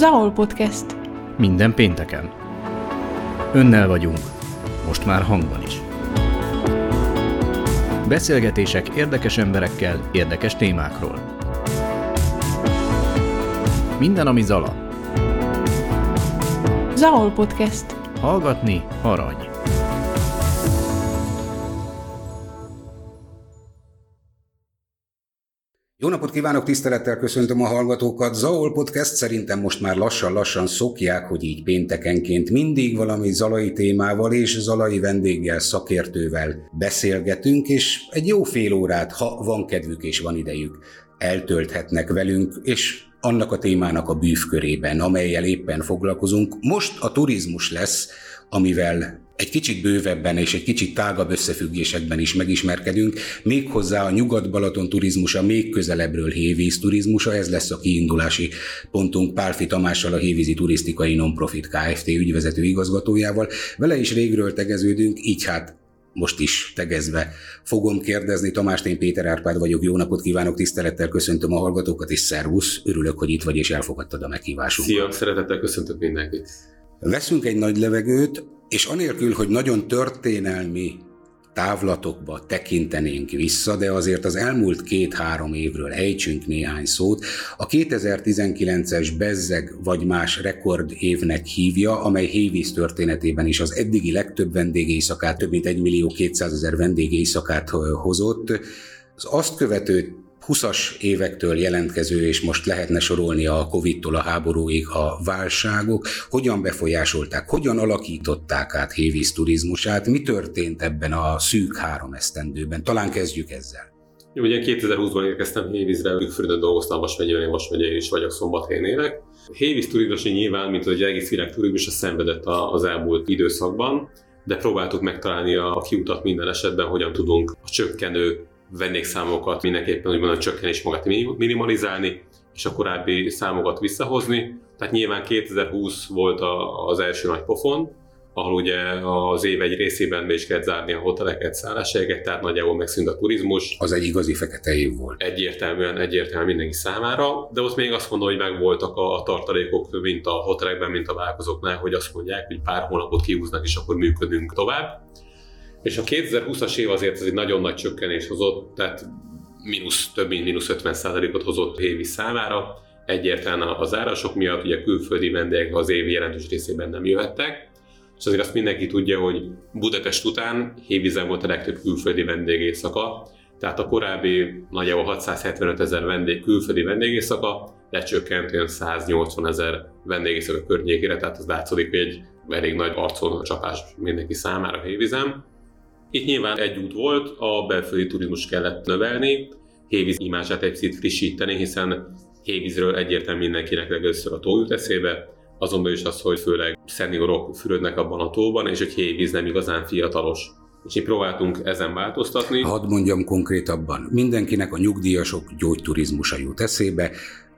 Zahol Podcast. Minden pénteken. Önnel vagyunk. Most már hangban is. Beszélgetések érdekes emberekkel, érdekes témákról. Minden, ami Zala. Zahol Podcast. Hallgatni arany. Jó napot kívánok, tisztelettel köszöntöm a hallgatókat. Zaol Podcast szerintem most már lassan-lassan szokják, hogy így péntekenként mindig valami zalai témával és zalai vendéggel, szakértővel beszélgetünk, és egy jó fél órát, ha van kedvük és van idejük, eltölthetnek velünk, és annak a témának a bűvkörében, amelyel éppen foglalkozunk. Most a turizmus lesz, amivel egy kicsit bővebben és egy kicsit tágabb összefüggésekben is megismerkedünk, méghozzá a Nyugat-Balaton turizmusa még közelebbről Hévíz turizmusa, ez lesz a kiindulási pontunk Pálfi Tamással, a Hévízi Turisztikai Nonprofit Kft. ügyvezető igazgatójával. Vele is régről tegeződünk, így hát most is tegezve fogom kérdezni. Tamás, én Péter Árpád vagyok, jó napot kívánok, tisztelettel köszöntöm a hallgatókat, és szervusz, örülök, hogy itt vagy, és elfogadtad a meghívásunkat. Szia, szeretettel köszöntök mindenkit. Veszünk egy nagy levegőt, és anélkül, hogy nagyon történelmi távlatokba tekintenénk vissza, de azért az elmúlt két-három évről ejtsünk néhány szót. A 2019-es Bezzeg vagy más rekord évnek hívja, amely Hévíz történetében is az eddigi legtöbb vendégészakát, több mint 1 millió 200 ezer vendégészakát hozott. Az azt követő 20-as évektől jelentkező, és most lehetne sorolni a Covid-tól a háborúig a válságok, hogyan befolyásolták, hogyan alakították át Hévíz turizmusát, mi történt ebben a szűk három esztendőben. Talán kezdjük ezzel. Jó, ugye 2020-ban érkeztem Hévízre, Ügföldön dolgoztam, Vas megyében, én Vas megyei is vagyok, Szombathelyén élek. Hévíz turizmus nyilván, mint az egész világ turizmusa szenvedett az elmúlt időszakban, de próbáltuk megtalálni a kiutat minden esetben, hogyan tudunk a csökkenő vendégszámokat mindenképpen úgymond a csökkenés magát minimalizálni, és a korábbi számokat visszahozni. Tehát nyilván 2020 volt a, az első nagy pofon, ahol ugye az év egy részében be is kellett zárni a hoteleket, szálláshelyeket, tehát nagyjából megszűnt a turizmus. Az egy igazi fekete év volt. Egyértelműen, egyértelműen mindenki számára, de ott még azt mondom, hogy megvoltak a, a tartalékok, mint a hotelekben, mint a vállalkozóknál, hogy azt mondják, hogy pár hónapot kihúznak, és akkor működünk tovább. És a 2020-as év azért ez egy nagyon nagy csökkenés hozott, tehát mínusz, több mint mínusz 50 ot hozott évi számára. Egyértelműen az árasok miatt, ugye külföldi vendégek az év jelentős részében nem jöhettek, és azért azt mindenki tudja, hogy Budapest után Hévízen volt a legtöbb külföldi vendégészaka, tehát a korábbi nagyjából 675 ezer vendég, külföldi vendégészaka lecsökkent olyan 180 ezer vendégészaka környékére, tehát az látszik, hogy egy elég nagy arcon csapás mindenki számára Hévízen. Itt nyilván egy út volt, a belföldi turizmus kellett növelni, Hévíz imázsát egy picit frissíteni, hiszen Hévízről egyértelműen mindenkinek legelőször a tó jut eszébe, azonban is az, hogy főleg szeniorok fürödnek abban a tóban, és hogy Hévíz nem igazán fiatalos. És mi próbáltunk ezen változtatni. Hadd mondjam konkrétabban, mindenkinek a nyugdíjasok gyógyturizmusa jut eszébe,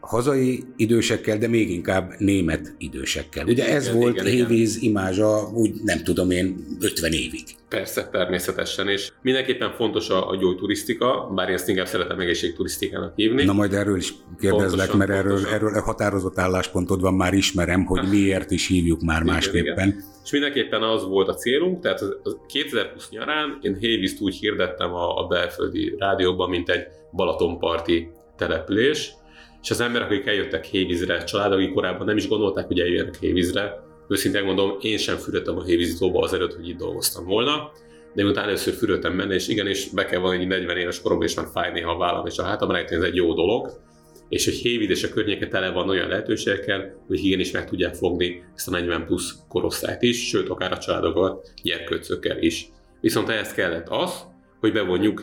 hazai idősekkel, de még inkább német idősekkel. Ugye ez igen, volt igen, Hévíz igen. imázsa, úgy nem tudom én, 50 évig. Persze, természetesen, és mindenképpen fontos a, a gyógyturisztika, bár én ezt inkább szeretem egészségturisztikának hívni. Na majd erről is kérdezlek, pontosan, mert erről, pontosan. erről határozott álláspontod van, már ismerem, hogy miért is hívjuk már igen, másképpen. Igen. És mindenképpen az volt a célunk, tehát az 2020 nyarán én Hévízt úgy hirdettem a, a belföldi rádióban, mint egy Balatonparti település, és az emberek, akik eljöttek Hévízre, családok, akik korábban nem is gondolták, hogy eljönnek Hévízre, őszintén mondom, én sem fürödtem a Hévízi tóba azelőtt, hogy itt dolgoztam volna, de utána először fürödtem benne, és igenis be kell valami 40 éves koromban is már fáj néha a vállam és a hátam, mert ez egy jó dolog, és hogy Hévíz és a környéke tele van olyan lehetőségekkel, hogy igenis meg tudják fogni ezt a 40 plusz korosztályt is, sőt, akár a családokat, gyerkőcökkel is. Viszont ehhez kellett az, hogy bevonjuk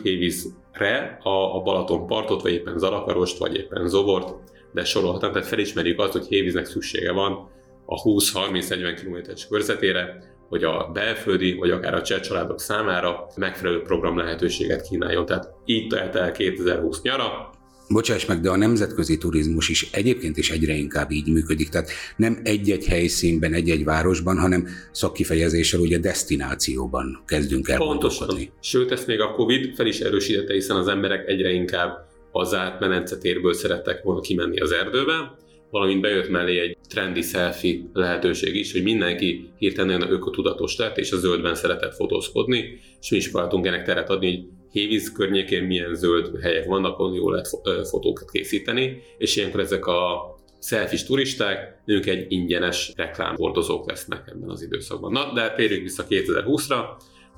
Hévízre a, a Balaton partot, vagy éppen Zalakarost, vagy éppen Zobort, de sorolhatom, tehát felismerjük azt, hogy Hévíznek szüksége van a 20-30-40 km-es körzetére, hogy a belföldi, vagy akár a cseh családok számára megfelelő program lehetőséget kínáljon. Tehát így telt el 2020 nyara, Bocsáss meg, de a nemzetközi turizmus is egyébként is egyre inkább így működik. Tehát nem egy-egy helyszínben, egy-egy városban, hanem szakkifejezéssel ugye destinációban kezdünk el Pontosan. Sőt, ezt még a Covid fel is erősítette, hiszen az emberek egyre inkább az zárt menencetérből szerettek volna kimenni az erdőbe, valamint bejött mellé egy trendi selfie lehetőség is, hogy mindenki hirtelen ökotudatos lett, és a zöldben szeretett fotózkodni, és mi is próbáltunk ennek teret adni, hogy Hévíz környékén milyen zöld helyek vannak, ahol jól lehet fotókat készíteni, és ilyenkor ezek a selfies turisták, ők egy ingyenes reklámhordozók lesznek ebben az időszakban. Na, de térjünk vissza 2020-ra,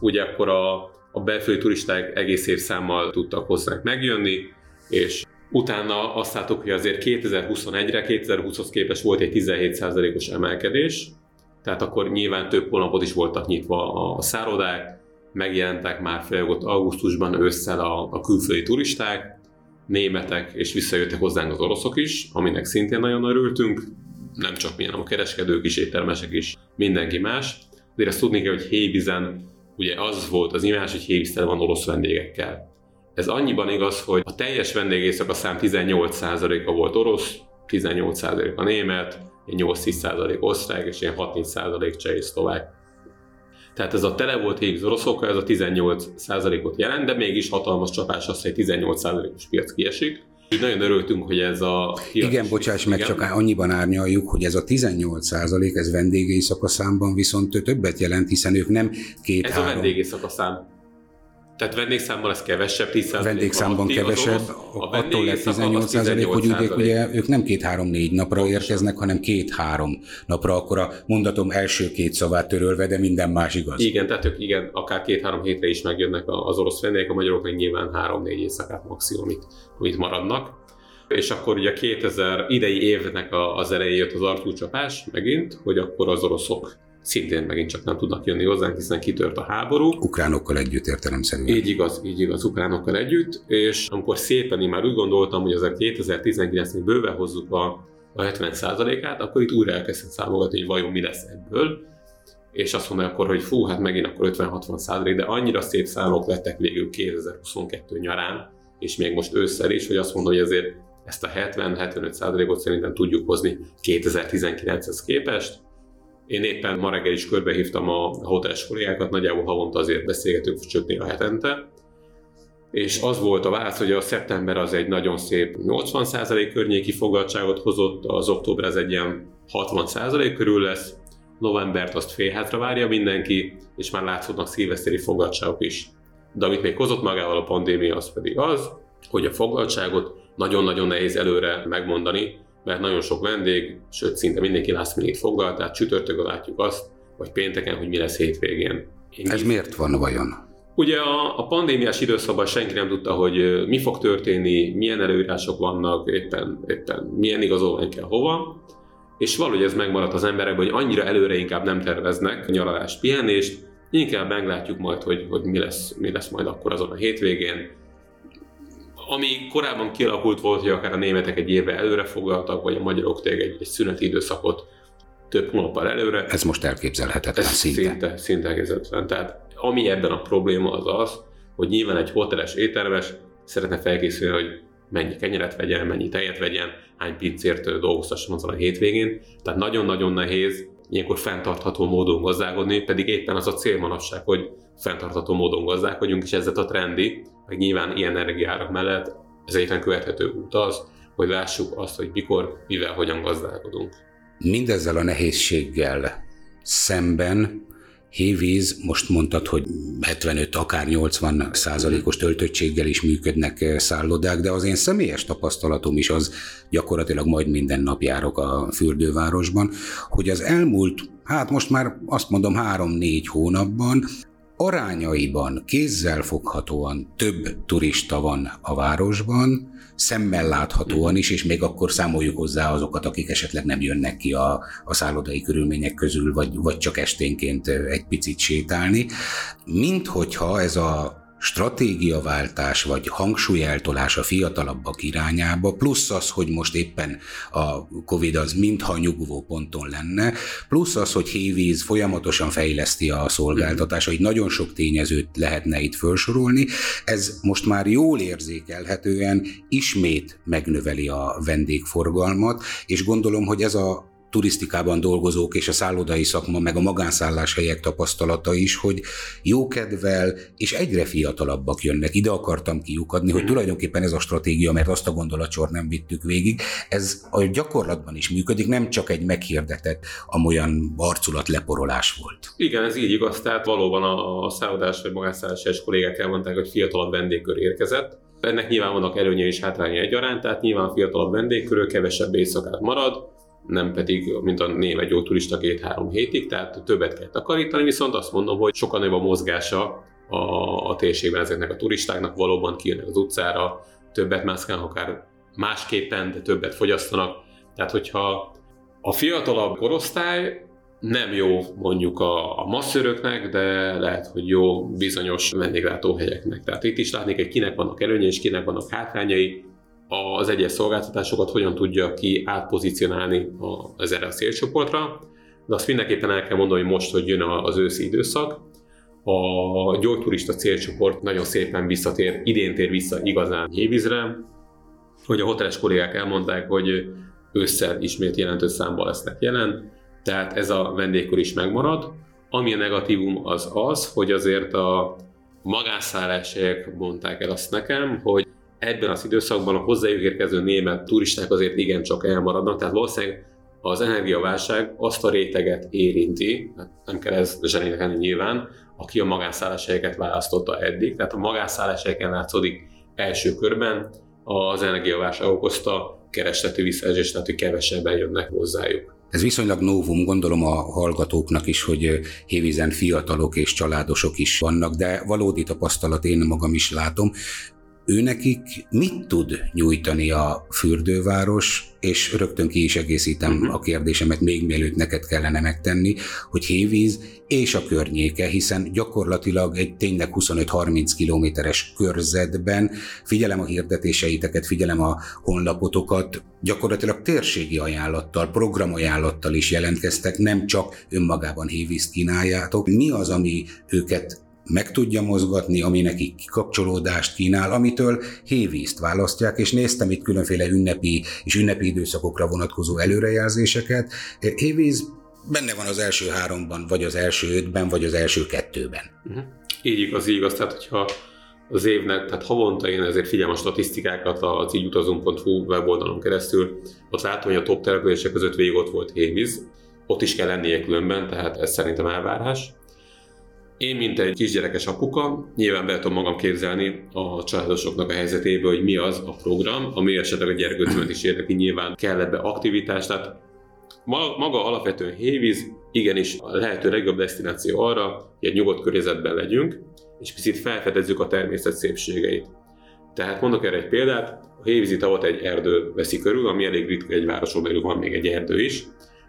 ugye akkor a, a belföldi turisták egész évszámmal tudtak hozzánk megjönni, és utána azt láttuk, hogy azért 2021-re, 2020-hoz képest volt egy 17%-os emelkedés, tehát akkor nyilván több hónapot is voltak nyitva a szárodák, megjelentek már főleg ott augusztusban ősszel a, a külföldi turisták, németek, és visszajöttek hozzánk az oroszok is, aminek szintén nagyon örültünk, nem csak milyen a kereskedők is, éttermesek is, mindenki más. De ezt tudni kell, hogy Hébizen ugye az volt az imás, hogy Hébizen van orosz vendégekkel. Ez annyiban igaz, hogy a teljes vendégészak a szám 18%-a volt orosz, 18%-a német, 8-10% osztrák, és ilyen 6-4% cseh és szlovák. Tehát ez a tele volt híg oroszokkal, ez a 18%-ot jelent, de mégis hatalmas csapás az, hogy 18%-os piac kiesik. Így nagyon örültünk, hogy ez a... Igen, bocsáss meg, igen. csak annyiban árnyaljuk, hogy ez a 18 százalék, ez vendégei szakaszámban viszont többet jelent, hiszen ők nem két-három... Ez a vendégei szakaszám. Tehát vendégszámban ez kevesebb, 10 A vendégszámban kevesebb, a attól lett 18 százalék, hogy ugye, ugye ők nem két-három-négy napra Pontosan. érkeznek, hanem két-három napra, akkor a mondatom első két szavát törölve, de minden más igaz. Igen, tehát ők igen, akár két-három hétre is megjönnek az orosz vendégek, a magyarok meg nyilván három-négy éjszakát maximum, amit, amit maradnak. És akkor ugye 2000 idei évnek az elején jött az arcúcsapás megint, hogy akkor az oroszok szintén megint csak nem tudnak jönni hozzánk, hiszen kitört a háború. Ukránokkal együtt értelemszerűen. Így igaz, így igaz, ukránokkal együtt, és amikor szépen én már úgy gondoltam, hogy azért 2019-ig bőven hozzuk a, a 70%-át, akkor itt újra elkezdtem számogatni, hogy vajon mi lesz ebből, és azt mondja akkor, hogy fú, hát megint akkor 50-60 százalék, de annyira szép számok lettek végül 2022 nyarán, és még most ősszel is, hogy azt mondom, hogy azért ezt a 70-75 százalékot szerintem tudjuk hozni 2019-hez képest, én éppen ma reggel is körbehívtam a hoteles kollégákat, nagyjából havonta azért beszélgetünk a hetente, és az volt a válasz, hogy a szeptember az egy nagyon szép 80% környéki fogadtságot hozott, az október az egy ilyen 60% körül lesz, novembert azt félhátra várja mindenki, és már látszódnak szilveszteri fogadtságok is. De amit még hozott magával a pandémia, az pedig az, hogy a fogadtságot nagyon-nagyon nehéz előre megmondani, mert nagyon sok vendég, sőt szinte mindenki last minute foglal, tehát csütörtökön látjuk azt, vagy pénteken, hogy mi lesz hétvégén. Én Ez miért van vajon? Ugye a, a pandémiás időszakban senki nem tudta, hogy mi fog történni, milyen előírások vannak, éppen, éppen milyen igazolvány kell hova, és valahogy ez megmaradt az emberekben, hogy annyira előre inkább nem terveznek nyaralást, pihenést, inkább meglátjuk majd, hogy, hogy mi, lesz, mi lesz majd akkor azon a hétvégén, ami korábban kialakult volt, hogy akár a németek egy évvel előre foglaltak, vagy a magyarok tényleg egy, egy szüneti időszakot több hónappal előre. Ez most elképzelhetetlen Ez szinte. Szinte, szinte elképzelhetetlen. Tehát ami ebben a probléma az az, hogy nyilván egy hoteles éttermes szeretne felkészülni, hogy mennyi kenyeret vegyen, mennyi tejet vegyen, hány pincért dolgoztasson azon a hétvégén. Tehát nagyon-nagyon nehéz ilyenkor fenntartható módon gazdálkodni, pedig éppen az a cél manapság, hogy fenntartható módon gazdálkodjunk, és ez a trendi, meg nyilván ilyen energiárak mellett ez egyetlen követhető út az, hogy lássuk azt, hogy mikor, mivel, hogyan gazdálkodunk. Mindezzel a nehézséggel szemben Hévíz, most mondtad, hogy 75, akár 80 százalékos töltöttséggel is működnek eh, szállodák, de az én személyes tapasztalatom is az, gyakorlatilag majd minden nap járok a fürdővárosban, hogy az elmúlt, hát most már azt mondom három-négy hónapban arányaiban kézzel foghatóan több turista van a városban, szemmel láthatóan is, és még akkor számoljuk hozzá azokat, akik esetleg nem jönnek ki a, a szállodai körülmények közül, vagy, vagy csak esténként egy picit sétálni, mint hogyha ez a stratégiaváltás vagy hangsúlyeltolás a fiatalabbak irányába, plusz az, hogy most éppen a Covid az mintha nyugvó ponton lenne, plusz az, hogy Hévíz folyamatosan fejleszti a szolgáltatásait, nagyon sok tényezőt lehetne itt felsorolni, ez most már jól érzékelhetően ismét megnöveli a vendégforgalmat, és gondolom, hogy ez a turisztikában dolgozók és a szállodai szakma, meg a magánszálláshelyek tapasztalata is, hogy jókedvel és egyre fiatalabbak jönnek. Ide akartam kiukadni, hogy tulajdonképpen ez a stratégia, mert azt a gondolatsor nem vittük végig, ez a gyakorlatban is működik, nem csak egy meghirdetett, amolyan arculat leporolás volt. Igen, ez így igaz, tehát valóban a, a szállodás vagy magánszállás kollégák elmondták, hogy fiatalabb vendégkör érkezett, ennek nyilván vannak előnye és hátránya egyaránt, tehát nyilván fiatalabb vendégkörül kevesebb éjszakát marad, nem pedig, mint a német jó turista két-három hétig, tehát többet kell takarítani, viszont azt mondom, hogy sokkal nagyobb a mozgása a, a térségben ezeknek a turistáknak, valóban kijönnek az utcára, többet mászkálnak, akár másképpen, de többet fogyasztanak. Tehát, hogyha a fiatalabb korosztály nem jó mondjuk a, a masszöröknek, de lehet, hogy jó bizonyos vendéglátóhelyeknek. Tehát itt is látnék, hogy kinek vannak előnyei és kinek vannak hátrányai, az egyes szolgáltatásokat hogyan tudja ki átpozícionálni az erre a célcsoportra. De azt mindenképpen el kell mondani, hogy most, hogy jön az őszi időszak, a gyógyturista célcsoport nagyon szépen visszatér, idén tér vissza igazán hévízre, hogy a hoteles kollégák elmondták, hogy ősszel ismét jelentős számban lesznek jelen, tehát ez a vendégkor is megmarad. Ami a negatívum az az, hogy azért a magánszállások mondták el azt nekem, hogy ebben az időszakban a hozzájuk érkező német turisták azért igencsak elmaradnak, tehát valószínűleg az energiaválság azt a réteget érinti, hát nem kell ez zsenénekelni nyilván, aki a magánszálláshelyeket választotta eddig, tehát a magánszálláshelyeken látszódik első körben az energiaválság okozta keresleti visszaesés, tehát hogy kevesebben jönnek hozzájuk. Ez viszonylag novum, gondolom a hallgatóknak is, hogy hévízen fiatalok és családosok is vannak, de valódi tapasztalat én magam is látom. Őnekik mit tud nyújtani a fürdőváros, és rögtön ki is egészítem uh-huh. a kérdésemet, még mielőtt neked kellene megtenni, hogy Hévíz és a környéke, hiszen gyakorlatilag egy tényleg 25-30 kilométeres körzetben figyelem a hirdetéseiteket, figyelem a honlapotokat, gyakorlatilag térségi ajánlattal, programajánlattal is jelentkeztek, nem csak önmagában Hévízt kínáljátok. Mi az, ami őket meg tudja mozgatni, ami nekik kikapcsolódást kínál, amitől hévízt választják, és néztem itt különféle ünnepi és ünnepi időszakokra vonatkozó előrejelzéseket. Hévíz benne van az első háromban, vagy az első ötben, vagy az első kettőben. Uh-huh. Így igaz, így igaz. Tehát, hogyha az évnek, tehát havonta én ezért figyelem a statisztikákat az ígyutazunk.hu weboldalon keresztül, ott látom, hogy a top települések között végig ott volt hévíz, ott is kell lennie különben, tehát ez szerintem elvárás. Én, mint egy kisgyerekes apuka, nyilván be tudom magam képzelni a családosoknak a helyzetéből, hogy mi az a program, ami esetleg a gyerkőcömet is érdekli, nyilván kell ebbe aktivitás, tehát maga alapvetően Hévíz igenis a lehető legjobb destináció arra, hogy egy nyugodt környezetben legyünk, és picit felfedezzük a természet szépségeit. Tehát mondok erre egy példát, a Hévízi tavat egy erdő veszi körül, ami elég ritka egy városon belül van még egy erdő is,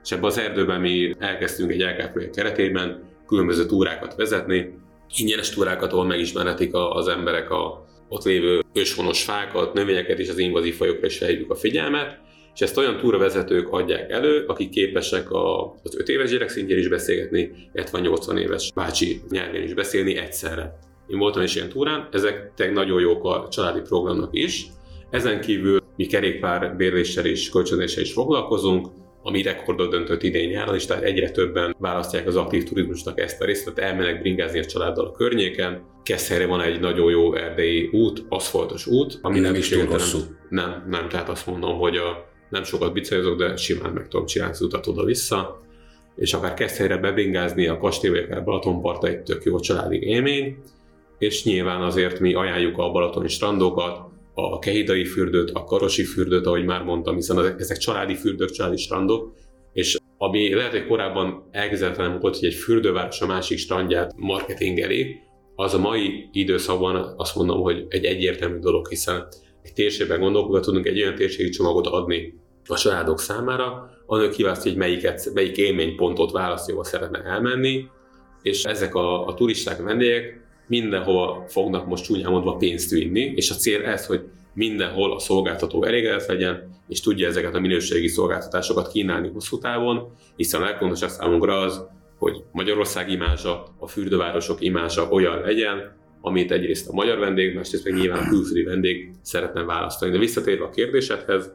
és ebben az erdőben mi elkezdtünk egy LK projekt keretében különböző túrákat vezetni, ingyenes túrákat, ahol megismerhetik az emberek a ott lévő őshonos fákat, növényeket és az invazív fajokra is felhívjuk a figyelmet, és ezt olyan túravezetők adják elő, akik képesek a, az 5 éves gyerek szintjén is beszélgetni, illetve a 80 éves bácsi nyelvén is beszélni egyszerre. Én voltam is ilyen túrán, ezek nagyon jók a családi programnak is. Ezen kívül mi kerékpár bérléssel és kölcsönzéssel is foglalkozunk, ami rekordot döntött idén nyáron, és tehát egyre többen választják az aktív turizmusnak ezt a részt, tehát elmennek bringázni a családdal a környéken. Keszhelyre van egy nagyon jó erdei út, aszfaltos út, ami nem, nem is túl hosszú. Nem, nem, tehát azt mondom, hogy a, nem sokat bicajozok, de simán meg tudom csinálni az utat oda-vissza és akár Keszhelyre bebringázni a kastély, vagy akár Balatonparta egy tök jó családi élmény, és nyilván azért mi ajánljuk a balatoni strandokat, a Kehidai fürdőt, a Karosi fürdőt, ahogy már mondtam, hiszen ezek családi fürdők, családi strandok, és ami lehet, hogy korábban elképzelhetetlen volt, hogy egy fürdőváros a másik strandját marketingeli, az a mai időszakban azt mondom, hogy egy egyértelmű dolog, hiszen egy térségben gondolkodva tudunk egy olyan térségi csomagot adni a családok számára, annak kiválasztja, hogy melyiket, melyik élménypontot választja, ahol szeretne elmenni, és ezek a, a turisták, vendégek mindenhol fognak most csúnyán mondva pénzt vinni, és a cél ez, hogy mindenhol a szolgáltató elégedett legyen, és tudja ezeket a minőségi szolgáltatásokat kínálni hosszú távon, hiszen a legfontosabb számunkra az, hogy Magyarország imázsa, a fürdővárosok imázsa olyan legyen, amit egyrészt a magyar vendég, másrészt meg nyilván a külföldi vendég szeretne választani. De visszatérve a kérdésedhez,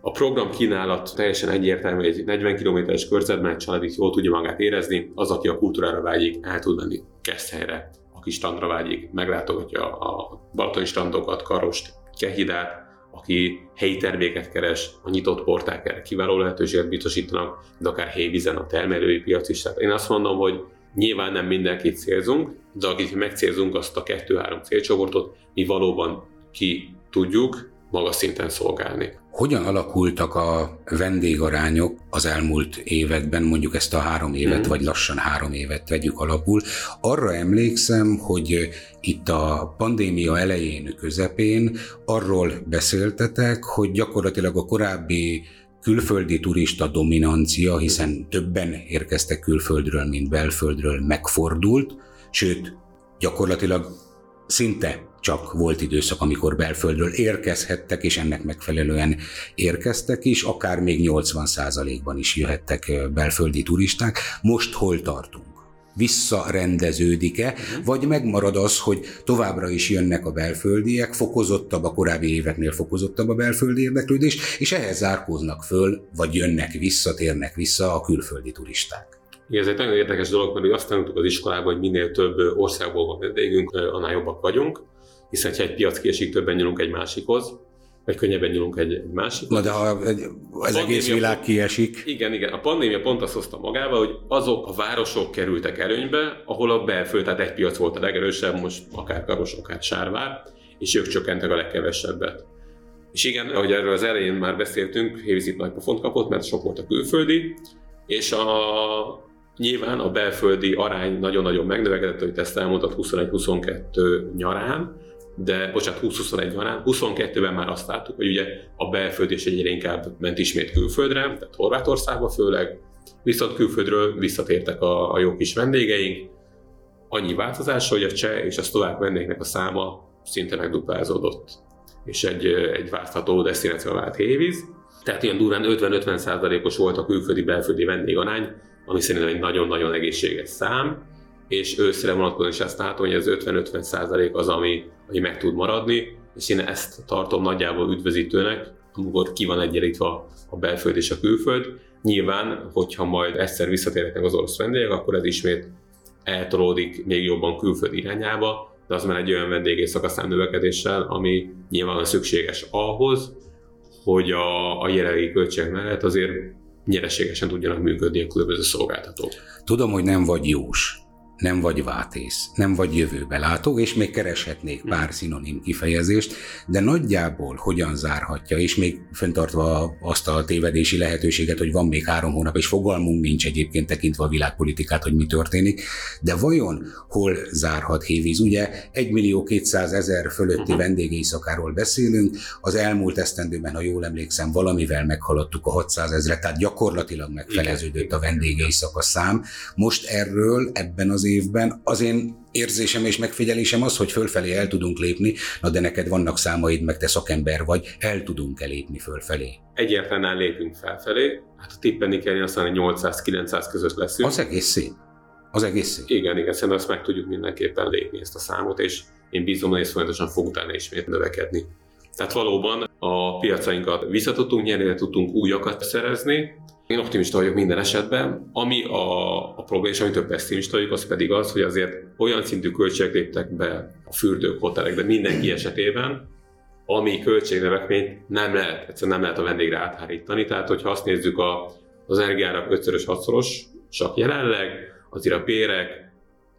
A program kínálat teljesen egyértelmű, egy 40 km-es körzetben egy család jól tudja magát érezni, az, aki a kultúrára vágyik, el tud menni Keszthelyre, aki strandra vágyik, meglátogatja a balatoni strandokat, Karost, Kehidát, aki helyi terméket keres, a nyitott porták erre kiváló lehetőséget biztosítanak, de akár helyi vizen a termelői piac is. Tehát én azt mondom, hogy nyilván nem mindenkit célzunk, de akit megcélzunk azt a kettő-három célcsoportot, mi valóban ki tudjuk magas szinten szolgálni. Hogyan alakultak a vendégarányok az elmúlt években, mondjuk ezt a három évet, mm. vagy lassan három évet vegyük alapul? Arra emlékszem, hogy itt a pandémia elején, közepén arról beszéltetek, hogy gyakorlatilag a korábbi külföldi turista dominancia, hiszen többen érkeztek külföldről, mint belföldről, megfordult, sőt, gyakorlatilag szinte csak volt időszak, amikor belföldről érkezhettek, és ennek megfelelően érkeztek is, akár még 80%-ban is jöhettek belföldi turisták. Most hol tartunk? visszarendeződik-e, vagy megmarad az, hogy továbbra is jönnek a belföldiek, fokozottabb a korábbi éveknél fokozottabb a belföldi érdeklődés, és ehhez zárkóznak föl, vagy jönnek, visszatérnek vissza a külföldi turisták. Igen, ez egy nagyon érdekes dolog, mert azt tanultuk az iskolában, hogy minél több országból van vendégünk, annál jobbak vagyunk hiszen ha egy piac kiesik, többen nyúlunk egy másikhoz, vagy könnyebben nyúlunk egy, egy másikhoz. Na de ha egy, az egész világ kiesik. Igen, igen. A pandémia pont azt hozta magába, hogy azok a városok kerültek előnybe, ahol a belföld, tehát egy piac volt a legerősebb, most akár Karos, akár Sárvár, és ők csökkentek a legkevesebbet. És igen, ahogy erről az elején már beszéltünk, Hévizit nagy pofont kapott, mert sok volt a külföldi, és a, nyilván a belföldi arány nagyon-nagyon megnövekedett, hogy ezt elmondtad 21-22 nyarán, de bocsánat, 20-21 van 22-ben már azt láttuk, hogy ugye a belföld is egyre inkább ment ismét külföldre, tehát Horvátországba főleg, viszont külföldről visszatértek a, a jó kis vendégeink. Annyi változás, hogy a cseh és a szlovák vendégnek a száma szinte megduplázódott, és egy, egy várható destináció vált Hévíz. Tehát ilyen durván 50-50 os volt a külföldi-belföldi vendégarány, ami szerintem egy nagyon-nagyon egészséges szám és őszre vonatkozóan is ezt látom, hogy az 50-50 százalék az, ami, ami meg tud maradni, és én ezt tartom nagyjából üdvözítőnek, amikor ki van egyenlítve a belföld és a külföld. Nyilván, hogyha majd egyszer visszatérnek az orosz vendégek, akkor ez ismét eltolódik még jobban külföld irányába, de az már egy olyan vendégé szakaszán növekedéssel, ami nyilván szükséges ahhoz, hogy a, a jelenlegi költségek mellett azért nyereségesen tudjanak működni a különböző szolgáltatók. Tudom, hogy nem vagy jós, nem vagy vátész, nem vagy jövőbe látó, és még kereshetnék pár szinonim kifejezést, de nagyjából hogyan zárhatja, és még fenntartva azt a tévedési lehetőséget, hogy van még három hónap, és fogalmunk nincs egyébként tekintve a világpolitikát, hogy mi történik, de vajon hol zárhat Hévíz? Ugye 1 millió 200 ezer fölötti uh-huh. vendégészakáról beszélünk, az elmúlt esztendőben, ha jól emlékszem, valamivel meghaladtuk a 600 ezret, tehát gyakorlatilag megfeleződött a vendégészaka szám. Most erről ebben az évben. Az én érzésem és megfigyelésem az, hogy fölfelé el tudunk lépni, na de neked vannak számaid, meg te szakember vagy, el tudunk elépni fölfelé. Egyértelműen lépünk felfelé, hát a tippeni kell, aztán 800-900 között leszünk. Az egész szép. Az egész szép. Igen, igen, szerintem azt meg tudjuk mindenképpen lépni ezt a számot, és én bízom, hogy ez folyamatosan fog utána ismét növekedni. Tehát valóban a piacainkat vissza tudtunk nyerni, tudtunk újakat szerezni, én optimista vagyok minden esetben. Ami a, a probléma, és ami több pessimista vagyok, az pedig az, hogy azért olyan szintű költségek léptek be a fürdők, hotelekbe mindenki esetében, ami költségnövekményt nem lehet, egyszerűen nem lehet a vendégre áthárítani. Tehát, hogyha azt nézzük a, az energiának ötszörös, hatszoros, csak jelenleg, azért a bérek,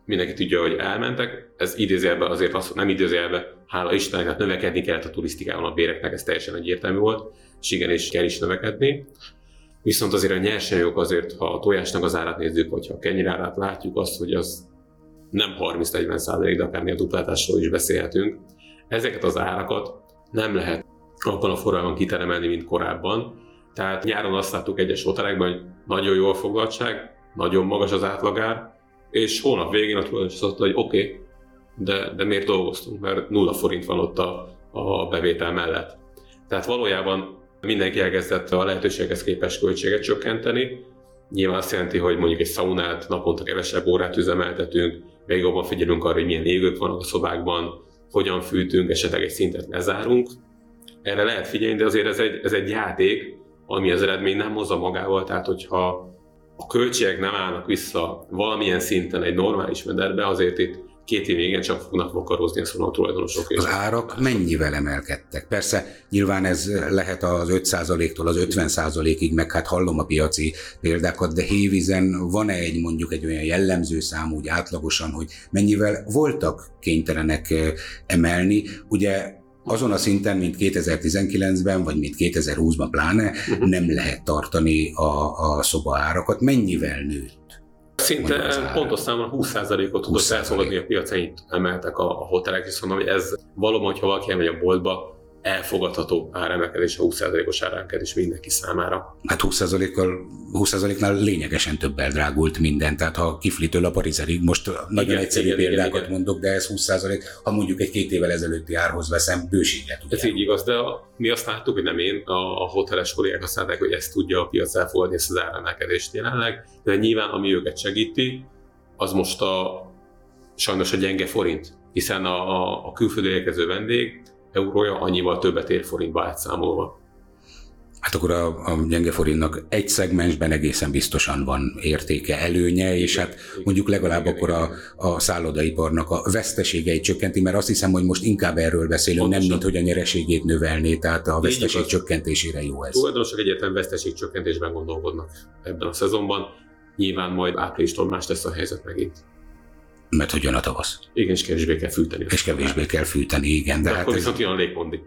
mindenki tudja, hogy elmentek. Ez idézélbe azért azt, nem idézélbe, hála Istennek, tehát növekedni kellett a turisztikában a béreknek, ez teljesen egyértelmű volt, és igenis kell is növekedni. Viszont azért a nyersanyagok azért, ha a tojásnak az árát nézzük, vagy ha a kenyirárát látjuk azt, hogy az nem 30-40 százalék, de a duplátásról is beszélhetünk. Ezeket az árakat nem lehet abban a formában kiteremelni, mint korábban. Tehát nyáron azt láttuk egyes hotelekben, hogy nagyon jó a foglaltság, nagyon magas az átlagár, és hónap végén a tulajdonos azt mondta, hogy oké, okay, de, de miért dolgoztunk, mert nulla forint van ott a, a bevétel mellett. Tehát valójában Mindenki elkezdett a lehetőséghez képes költséget csökkenteni. Nyilván azt jelenti, hogy mondjuk egy szaunát naponta kevesebb órát üzemeltetünk, még jobban figyelünk arra, hogy milyen égők vannak a szobákban, hogyan fűtünk, esetleg egy szintet lezárunk. erre lehet figyelni, de azért ez egy, ez egy játék, ami az eredmény nem hozza magával, tehát hogyha a költségek nem állnak vissza valamilyen szinten egy normális mederbe, azért itt két év igen csak fognak vakarozni a a tulajdonosok. Az árak mennyivel emelkedtek? Persze nyilván ez lehet az 5%-tól az 50%-ig, meg hát hallom a piaci példákat, de Hévizen van-e egy mondjuk egy olyan jellemző szám úgy átlagosan, hogy mennyivel voltak kénytelenek emelni? Ugye azon a szinten, mint 2019-ben, vagy mint 2020-ban pláne, uh-huh. nem lehet tartani a, a szoba árakat. Mennyivel nőtt? Szinte pontos számon 20%-ot tudott elfogadni a piac, ennyit emeltek a, a hotelek, és mondom, hogy ez valóban, hogyha valaki elmegy a boltba, elfogadható áremelkedés, a 20%-os áremelkedés mindenki számára. Hát 20%-kal, 20%-nál lényegesen több eldrágult minden, tehát ha Kiflitől a Parizerig, most nagyon igen, egyszerű igen, példákat igen, igen. mondok, de ez 20%, ha mondjuk egy két évvel ezelőtti árhoz veszem, bőséget. Ez így igaz, de a, mi azt láttuk, hogy nem én, a, a hoteles kollégák azt látták, hogy ezt tudja a piac elfogadni, ezt az áremelkedést jelenleg, de nyilván ami őket segíti, az most a sajnos a gyenge forint, hiszen a, a, a külföldre érkező vendég eurója annyival többet ér forintba átszámolva. Hát akkor a, a gyenge forintnak egy szegmensben egészen biztosan van értéke, előnye, és hát mondjuk legalább akkor a, a szállodaiparnak a veszteségeit csökkenti, mert azt hiszem, hogy most inkább erről beszélünk, Pontosan. nem mint hogy a nyereségét növelné, tehát a veszteség csökkentésére jó ez. Tulajdonosok egyetlen veszteség csökkentésben gondolkodnak ebben a szezonban, nyilván majd áprilistól más lesz a helyzet megint mert hogy jön a tavasz. Igen, és kevésbé kell fűteni. És kevésbé kell fűteni, igen. De, de hát akkor viszont jön a légpondi.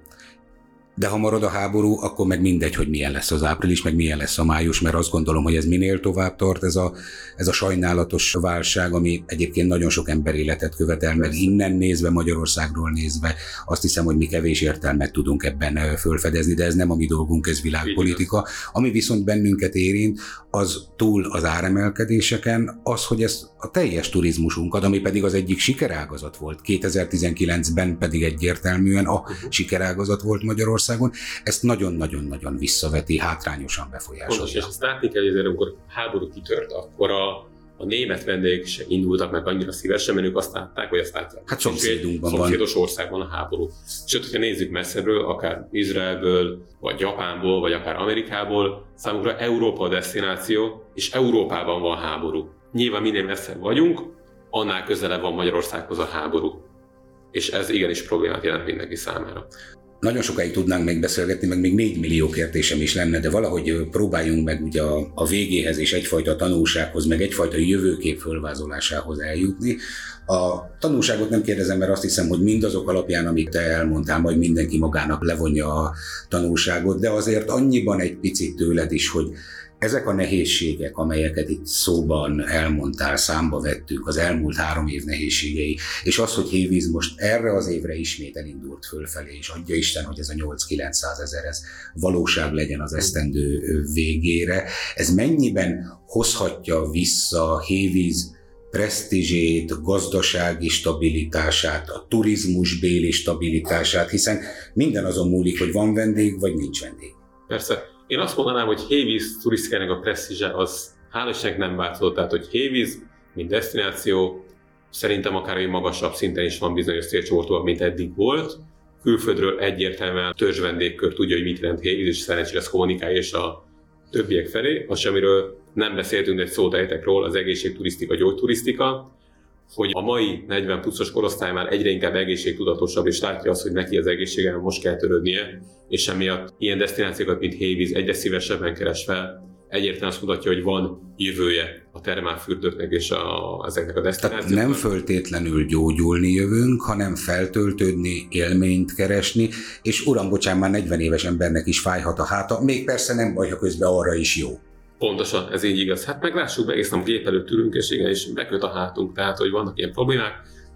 De ha marad a háború, akkor meg mindegy, hogy milyen lesz az április, meg milyen lesz a május, mert azt gondolom, hogy ez minél tovább tart, ez a, ez a sajnálatos válság, ami egyébként nagyon sok ember életet követel, meg innen nézve, Magyarországról nézve, azt hiszem, hogy mi kevés értelmet tudunk ebben fölfedezni, de ez nem a mi dolgunk, ez világpolitika. Ami viszont bennünket érint, az túl az áremelkedéseken, az, hogy ez a teljes turizmusunkat, ami pedig az egyik sikerágazat volt, 2019-ben pedig egyértelműen a uh-huh. sikerágazat volt Magyarország, Magyarországon, ezt nagyon-nagyon-nagyon visszaveti, hátrányosan befolyásolja. Pontos, és azt látni kell, hogy amikor háború kitört, akkor a, a német vendégek se indultak meg annyira szívesen, mert ők azt látták, hogy azt látják. Hát szomszédunkban van. Szomszédos országban a háború. Sőt, hogyha nézzük messzebbről, akár Izraelből, vagy Japánból, vagy akár Amerikából, számukra Európa a destináció, és Európában van háború. Nyilván minél messzebb vagyunk, annál közelebb van Magyarországhoz a háború. És ez igenis problémát jelent mindenki számára. Nagyon sokáig tudnánk még beszélgetni, meg még 4 millió kérdésem is lenne, de valahogy próbáljunk meg ugye a, a végéhez és egyfajta tanulsághoz, meg egyfajta jövőkép fölvázolásához eljutni. A tanulságot nem kérdezem, mert azt hiszem, hogy mindazok alapján, amit te elmondtál, majd mindenki magának levonja a tanulságot, de azért annyiban egy picit tőled is, hogy ezek a nehézségek, amelyeket itt szóban elmondtál, számba vettük, az elmúlt három év nehézségei, és az, hogy Hévíz most erre az évre ismét elindult fölfelé, és adja Isten, hogy ez a 8-900 ezer, ez valóság legyen az esztendő végére, ez mennyiben hozhatja vissza Hévíz presztízsét, gazdasági stabilitását, a turizmusbéli stabilitását, hiszen minden azon múlik, hogy van vendég, vagy nincs vendég. Persze. Én azt mondanám, hogy Hévíz turisztikának a presztízse az hál' nem változott, tehát hogy Hévíz, mint destináció, szerintem akár egy magasabb szinten is van bizonyos célcsoportban, mint eddig volt. Külföldről egyértelműen törzs vendégkör tudja, hogy mit jelent Hévíz, és szerencsére ezt kommunikálja és a többiek felé. Az, amiről nem beszéltünk, egy szót ejtek róla, az egészségturisztika, gyógyturisztika hogy a mai 40 pluszos korosztály már egyre inkább egészségtudatosabb, és látja azt, hogy neki az egészségen most kell törődnie, és emiatt ilyen destinációkat, mint Hévíz egyre szívesebben keres fel, egyértelműen azt mutatja, hogy van jövője a termálfürdőknek és a, ezeknek a destinációknak. Tehát nem föltétlenül gyógyulni jövünk, hanem feltöltődni, élményt keresni, és uram, bocsán, már 40 éves embernek is fájhat a háta, még persze nem baj, ha közben arra is jó. Pontosan, ez így igaz. Hát meglássuk be, egész nap gép előtt ülünk, és igen, és beköt a hátunk, tehát hogy vannak ilyen problémák,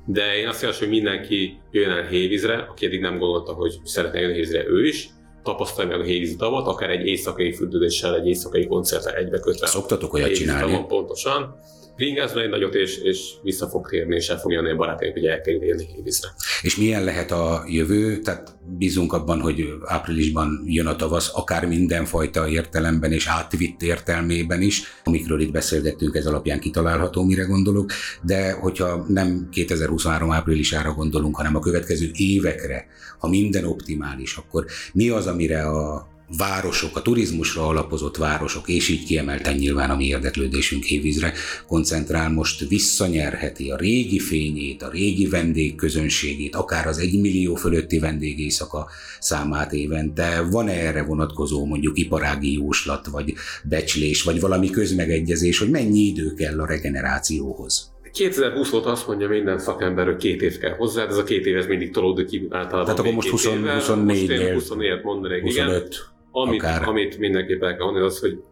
de én azt javaslom, hogy mindenki jön el Hévízre, aki eddig nem gondolta, hogy szeretne jönni Hévízre ő is, tapasztalja meg a Hévíz davat, akár egy éjszakai fürdődéssel, egy éjszakai koncerttel egybekötve. Szoktatok olyat csinálni? Tavon, pontosan. Bringázna egy nagyot, és, és vissza fog térni, és el fog jönni a barátaink, hogy el kell élni vízre. És milyen lehet a jövő? Tehát bízunk abban, hogy áprilisban jön a tavasz, akár mindenfajta értelemben és átvitt értelmében is, amikről itt beszélgettünk, ez alapján kitalálható, mire gondolok, de hogyha nem 2023 áprilisára gondolunk, hanem a következő évekre, ha minden optimális, akkor mi az, amire a városok, a turizmusra alapozott városok, és így kiemelten nyilván a mi érdeklődésünk hévízre koncentrál, most visszanyerheti a régi fényét, a régi vendégközönségét, akár az egymillió fölötti vendégészaka számát évente. Van-e erre vonatkozó mondjuk iparági jóslat, vagy becslés, vagy valami közmegegyezés, hogy mennyi idő kell a regenerációhoz? 2020 óta azt mondja minden szakember, hogy két év kell hozzá, de ez a két év ez mindig tolódik ki általában. Tehát akkor most 20, 24 nél 24 mondanék, 25. igen. Amit, akár. amit mindenképp el kell mondani, az, hogy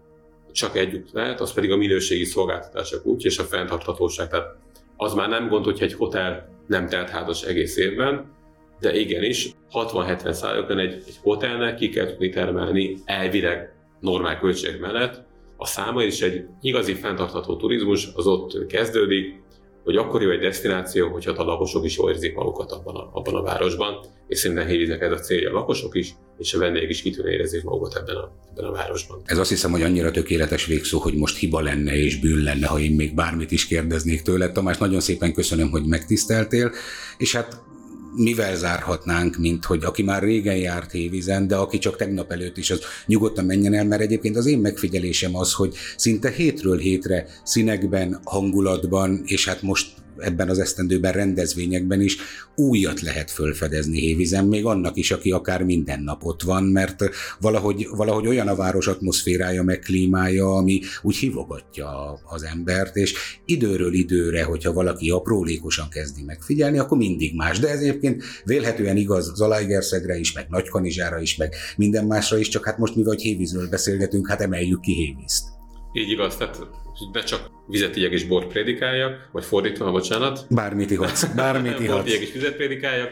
csak együtt lehet, az pedig a minőségi szolgáltatások úgy, és a fenntarthatóság. Tehát az már nem gond, hogyha egy hotel nem telt házas egész évben, de igenis 60-70 százalékban egy, egy hotelnek ki kell tudni termelni elvileg normál költségek mellett a száma, és egy igazi fenntartható turizmus az ott kezdődik, hogy akkor jó egy destináció, hogyha a lakosok is jól érzik magukat abban a, abban a városban, és szerintem Hévíznek ez a célja a lakosok is, és a vendégek is kitűnő érezzék magukat ebben a, ebben a városban. Ez azt hiszem, hogy annyira tökéletes végszó, hogy most hiba lenne és bűn lenne, ha én még bármit is kérdeznék tőled. Tamás, nagyon szépen köszönöm, hogy megtiszteltél, és hát mivel zárhatnánk, mint hogy aki már régen járt hévízen, de aki csak tegnap előtt is, az nyugodtan menjen el, mert egyébként az én megfigyelésem az, hogy szinte hétről hétre színekben, hangulatban, és hát most ebben az esztendőben rendezvényekben is újat lehet fölfedezni Hévizen, még annak is, aki akár minden nap ott van, mert valahogy, valahogy olyan a város atmoszférája, meg klímája, ami úgy hívogatja az embert, és időről időre, hogyha valaki aprólékosan kezdi megfigyelni, akkor mindig más. De ez egyébként vélhetően igaz Zalaegerszegre is, meg Nagykanizsára is, meg minden másra is, csak hát most mi vagy Hévízről beszélgetünk, hát emeljük ki Hévízt. Így igaz, tehát ne csak vizet igyek és bort prédikáljak, vagy fordítva, bocsánat. Bármit ihatsz, bármit Bort ihatsz. igyek és vizet prédikáljak.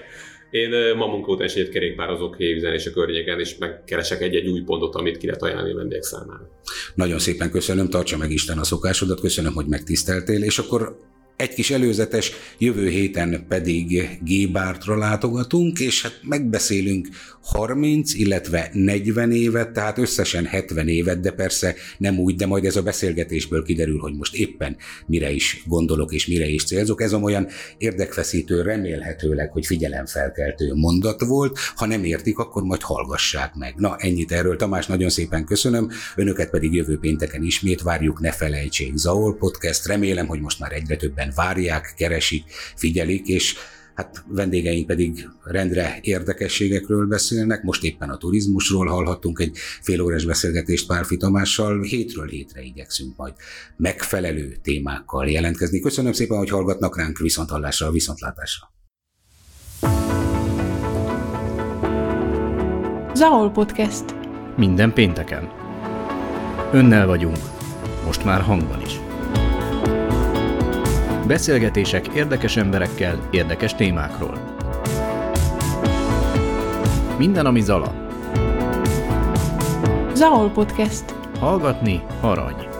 Én ma munka után is egyet kerékpározok Hévízen és a környéken, és megkeresek egy-egy új pontot, amit ki lehet ajánlani a vendégek számára. Nagyon szépen köszönöm, tartsa meg Isten a szokásodat, köszönöm, hogy megtiszteltél, és akkor egy kis előzetes, jövő héten pedig G-Bártra látogatunk, és hát megbeszélünk 30, illetve 40 évet, tehát összesen 70 évet, de persze nem úgy, de majd ez a beszélgetésből kiderül, hogy most éppen mire is gondolok és mire is célzok. Ez olyan érdekfeszítő, remélhetőleg, hogy figyelemfelkeltő mondat volt. Ha nem értik, akkor majd hallgassák meg. Na, ennyit erről. Tamás, nagyon szépen köszönöm. Önöket pedig jövő pénteken ismét várjuk, ne felejtsék. Zaol Podcast. Remélem, hogy most már egyre többen várják, keresik, figyelik, és hát vendégeink pedig rendre érdekességekről beszélnek. Most éppen a turizmusról hallhattunk egy félórás beszélgetést Párfi Tamással. Hétről hétre igyekszünk majd megfelelő témákkal jelentkezni. Köszönöm szépen, hogy hallgatnak ránk, viszont hallásra, viszontlátásra. Zaol Podcast. Minden pénteken. Önnel vagyunk, most már hangban is. Beszélgetések érdekes emberekkel, érdekes témákról. Minden, ami zala. Zaol Podcast. Hallgatni arany.